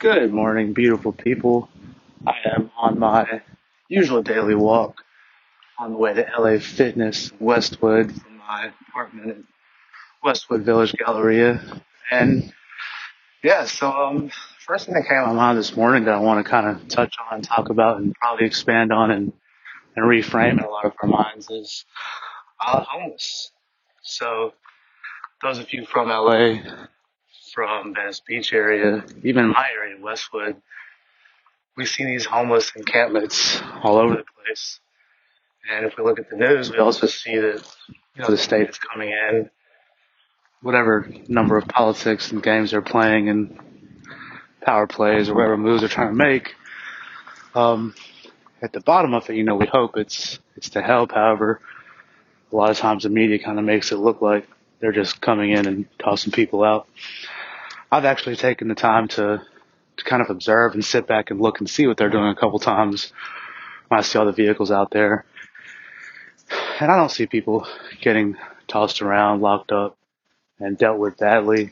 Good morning, beautiful people. I am on my usual daily walk on the way to LA Fitness Westwood from my apartment at Westwood Village Galleria. And yeah, so um, first thing that came to my mind this morning that I want to kind of touch on, talk about, and probably expand on and, and reframe in a lot of our minds is uh, homeless. So those of you from LA, from Venice Beach area, even my area, in Westwood, we see these homeless encampments all over the place. And if we look at the news, we also see that, you know, the state is coming in, whatever number of politics and games they're playing and power plays or whatever moves they're trying to make. Um, at the bottom of it, you know, we hope it's, it's to help. However, a lot of times the media kind of makes it look like they're just coming in and tossing people out. I've actually taken the time to, to kind of observe and sit back and look and see what they're doing a couple times when I see all the vehicles out there. And I don't see people getting tossed around, locked up, and dealt with badly.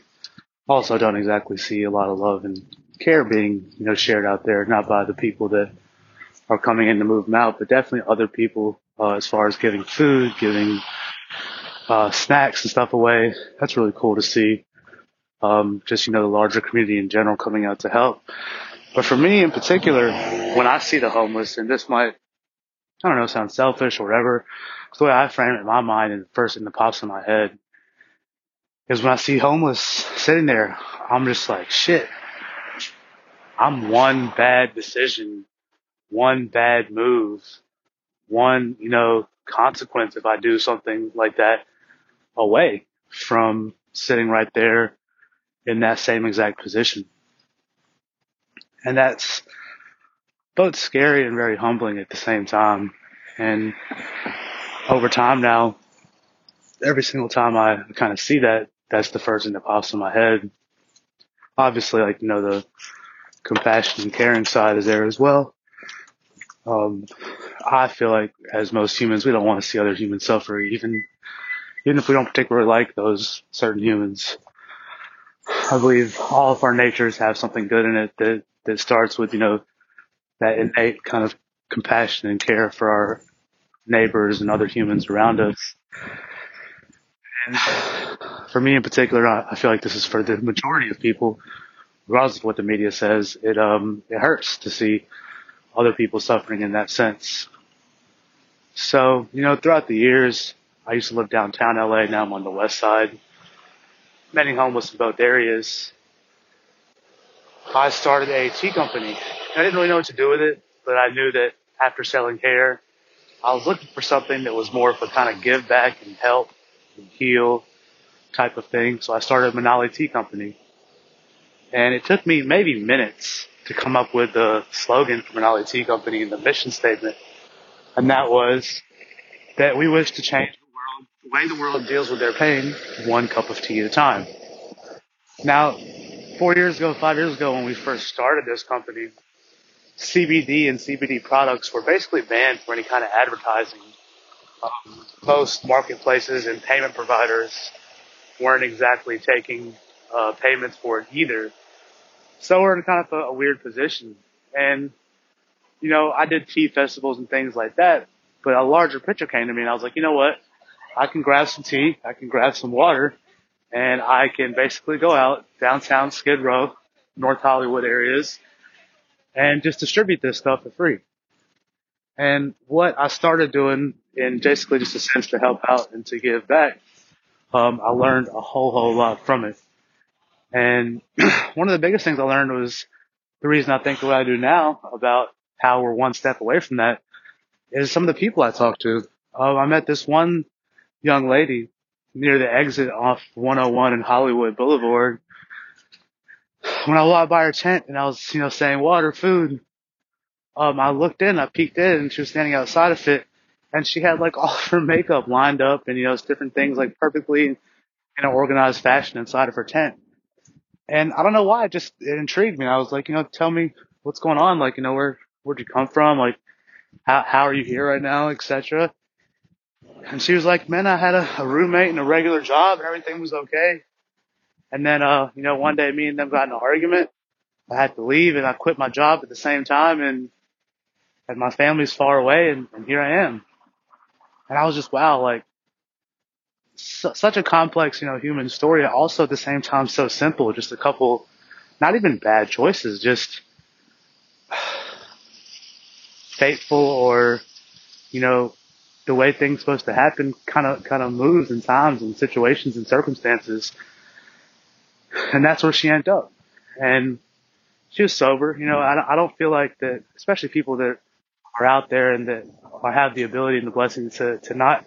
Also don't exactly see a lot of love and care being, you know, shared out there, not by the people that are coming in to move them out, but definitely other people, uh, as far as giving food, giving, uh, snacks and stuff away. That's really cool to see um, just you know the larger community in general coming out to help. But for me in particular, when I see the homeless, and this might I don't know sound selfish or whatever, the way I frame it in my mind, and the first thing that pops in my head is when I see homeless sitting there, I'm just like shit. I'm one bad decision, one bad move, one you know consequence if I do something like that away from sitting right there in that same exact position. And that's both scary and very humbling at the same time. And over time now, every single time I kind of see that, that's the first thing that pops in my head. Obviously, like, you know, the compassion and caring side is there as well. Um, I feel like as most humans, we don't want to see other humans suffer, even, even if we don't particularly like those certain humans. I believe all of our natures have something good in it that, that starts with, you know, that innate kind of compassion and care for our neighbors and other humans around us. And for me in particular, I feel like this is for the majority of people, regardless of what the media says, it, um, it hurts to see other people suffering in that sense. So, you know, throughout the years, I used to live downtown LA. Now I'm on the west side many homeless in both areas. I started a tea company. I didn't really know what to do with it, but I knew that after selling hair, I was looking for something that was more of a kind of give back and help and heal type of thing. So I started Manali Tea Company. And it took me maybe minutes to come up with the slogan for Manali Tea Company and the mission statement. And that was that we wish to change the way the world deals with their pain, one cup of tea at a time. Now, four years ago, five years ago, when we first started this company, CBD and CBD products were basically banned for any kind of advertising. Um, most marketplaces and payment providers weren't exactly taking uh, payments for it either. So we're in kind of a, a weird position. And, you know, I did tea festivals and things like that, but a larger picture came to me and I was like, you know what? I can grab some tea, I can grab some water, and I can basically go out downtown Skid Row, North Hollywood areas, and just distribute this stuff for free. And what I started doing in basically just a sense to help out and to give back, um, I learned a whole, whole lot from it. And one of the biggest things I learned was the reason I think what I do now about how we're one step away from that is some of the people I talk to. Uh, I met this one young lady near the exit off 101 and Hollywood Boulevard. When I walked by her tent and I was, you know, saying water, food, um, I looked in, I peeked in and she was standing outside of it and she had like all of her makeup lined up and, you know, different things like perfectly in an organized fashion inside of her tent. And I don't know why, it just, it intrigued me. I was like, you know, tell me what's going on. Like, you know, where, where'd you come from? Like, how, how are you here right now, etc. And she was like, man, I had a, a roommate and a regular job and everything was okay. And then, uh, you know, one day me and them got in an argument I had to leave and I quit my job at the same time and, and my family's far away and, and here I am. And I was just, wow, like su- such a complex, you know, human story. Also at the same time, so simple. Just a couple, not even bad choices, just fateful or, you know, the way things supposed to happen kind of, kind of moves in times and situations and circumstances. And that's where she ended up. And she was sober. You know, I, don't feel like that, especially people that are out there and that have the ability and the blessing to, to not,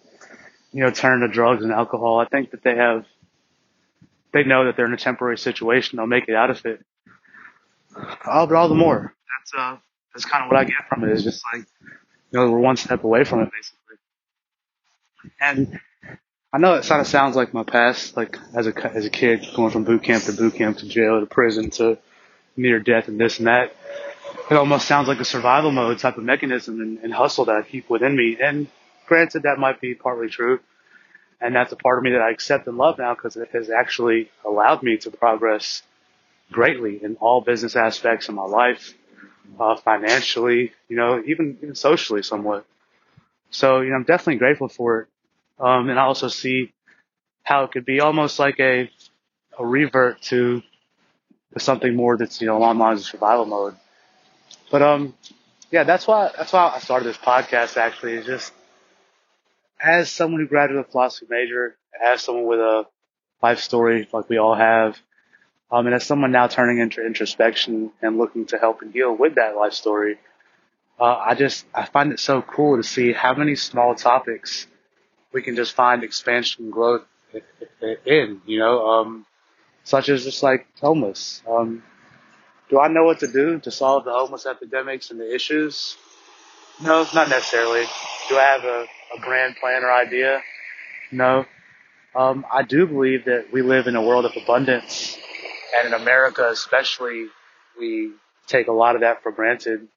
you know, turn to drugs and alcohol. I think that they have, they know that they're in a temporary situation. They'll make it out of it. Oh, but all the more. That's, uh, that's kind of what I get from it is just like, you know, we're one step away from it basically. And I know it sort of sounds like my past, like as a, as a kid going from boot camp to boot camp to jail to prison to near death and this and that. It almost sounds like a survival mode type of mechanism and, and hustle that I keep within me. And granted, that might be partly true. And that's a part of me that I accept and love now because it has actually allowed me to progress greatly in all business aspects of my life, uh, financially, you know, even, even socially somewhat. So, you know, I'm definitely grateful for it. Um, and I also see how it could be almost like a, a revert to something more that's, you know, along the lines of survival mode. But, um, yeah, that's why, that's why I started this podcast actually is just as someone who graduated a philosophy major, as someone with a life story like we all have, um, and as someone now turning into introspection and looking to help and heal with that life story, uh, I just, I find it so cool to see how many small topics we can just find expansion and growth in, you know, um, such as just like homeless. Um, do I know what to do to solve the homeless epidemics and the issues? No, not necessarily. Do I have a, a grand plan or idea? No. Um, I do believe that we live in a world of abundance, and in America especially, we take a lot of that for granted.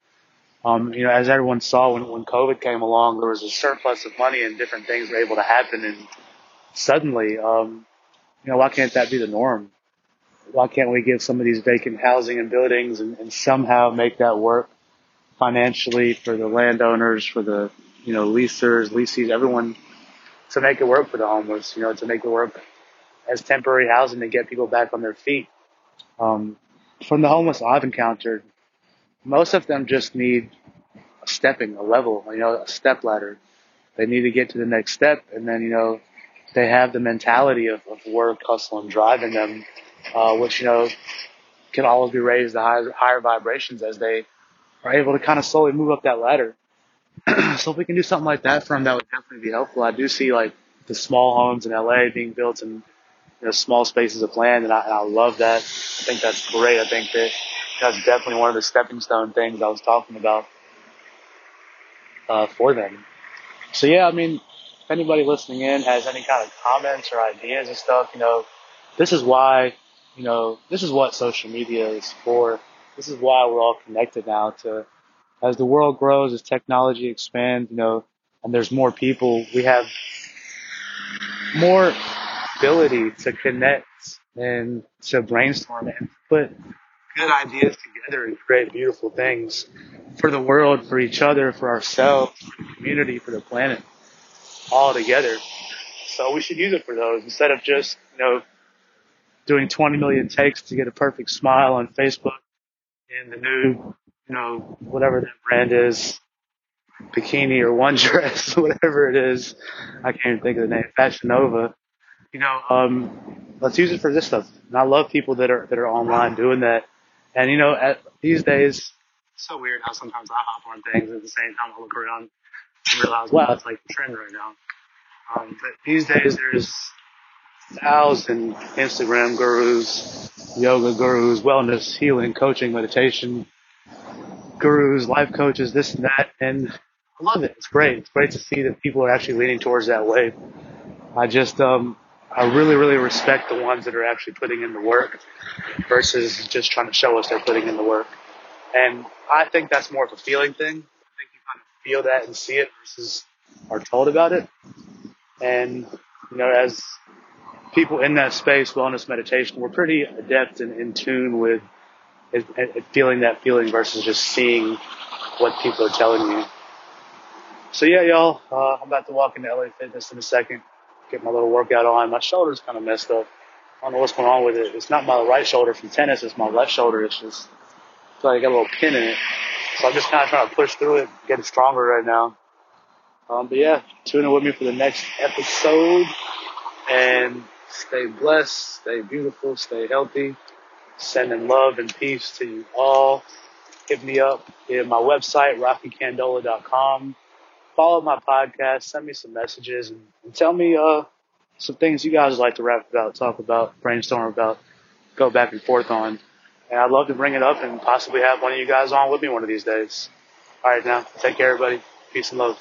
Um, you know, as everyone saw when, when COVID came along, there was a surplus of money and different things were able to happen. And suddenly, um, you know, why can't that be the norm? Why can't we give some of these vacant housing and buildings and, and somehow make that work financially for the landowners, for the, you know, leasers, leasees, everyone to make it work for the homeless, you know, to make it work as temporary housing to get people back on their feet. Um, from the homeless I've encountered, most of them just need a stepping, a level, you know, a step ladder. They need to get to the next step and then, you know, they have the mentality of, of work, hustle, and drive in them, uh, which, you know, can always be raised to higher, higher vibrations as they are able to kind of slowly move up that ladder. so if we can do something like that for them, that would definitely be helpful. I do see like the small homes in LA being built in you know, small spaces of land, and I, and I love that. I think that's great. I think that that's definitely one of the stepping stone things I was talking about uh, for them. So yeah, I mean, if anybody listening in has any kind of comments or ideas and stuff, you know, this is why, you know, this is what social media is for. This is why we're all connected now to, as the world grows, as technology expands, you know, and there's more people, we have more ability to connect and to brainstorm and put good ideas together and create beautiful things for the world, for each other, for ourselves, for the community, for the planet, all together. So we should use it for those instead of just, you know, doing 20 million takes to get a perfect smile on Facebook and the new, you know, whatever that brand is, bikini or one dress, whatever it is. I can't even think of the name, Fashion Nova. You know, um, let's use it for this stuff. And I love people that are, that are online doing that and you know, at these days, it's so weird how sometimes I hop on things at the same time I look around and realize, wow, it's like the trend right now. Um, but these days there's thousand Instagram gurus, yoga gurus, wellness, healing, coaching, meditation gurus, life coaches, this and that, and I love it. It's great. It's great to see that people are actually leaning towards that way. I just um, I really, really respect the ones that are actually putting in the work versus just trying to show us they're putting in the work. And I think that's more of a feeling thing. I think you kind of feel that and see it versus are told about it. And, you know, as people in that space, wellness meditation, we're pretty adept and in tune with feeling that feeling versus just seeing what people are telling you. So yeah, y'all, uh, I'm about to walk into LA Fitness in a second, get my little workout on. My shoulder's kind of messed up. I don't know what's going on with it. It's not my right shoulder from tennis. It's my left shoulder. It's just, I feel like I got a little pin in it. So I'm just kind of trying to push through it, getting stronger right now. Um, but yeah, tune in with me for the next episode and stay blessed, stay beautiful, stay healthy. Sending love and peace to you all. Hit me up at my website, rockycandola.com. Follow my podcast, send me some messages and, and tell me, uh, some things you guys would like to rap about, talk about, brainstorm about, go back and forth on. And I'd love to bring it up and possibly have one of you guys on with me one of these days. All right, now take care, everybody. Peace and love.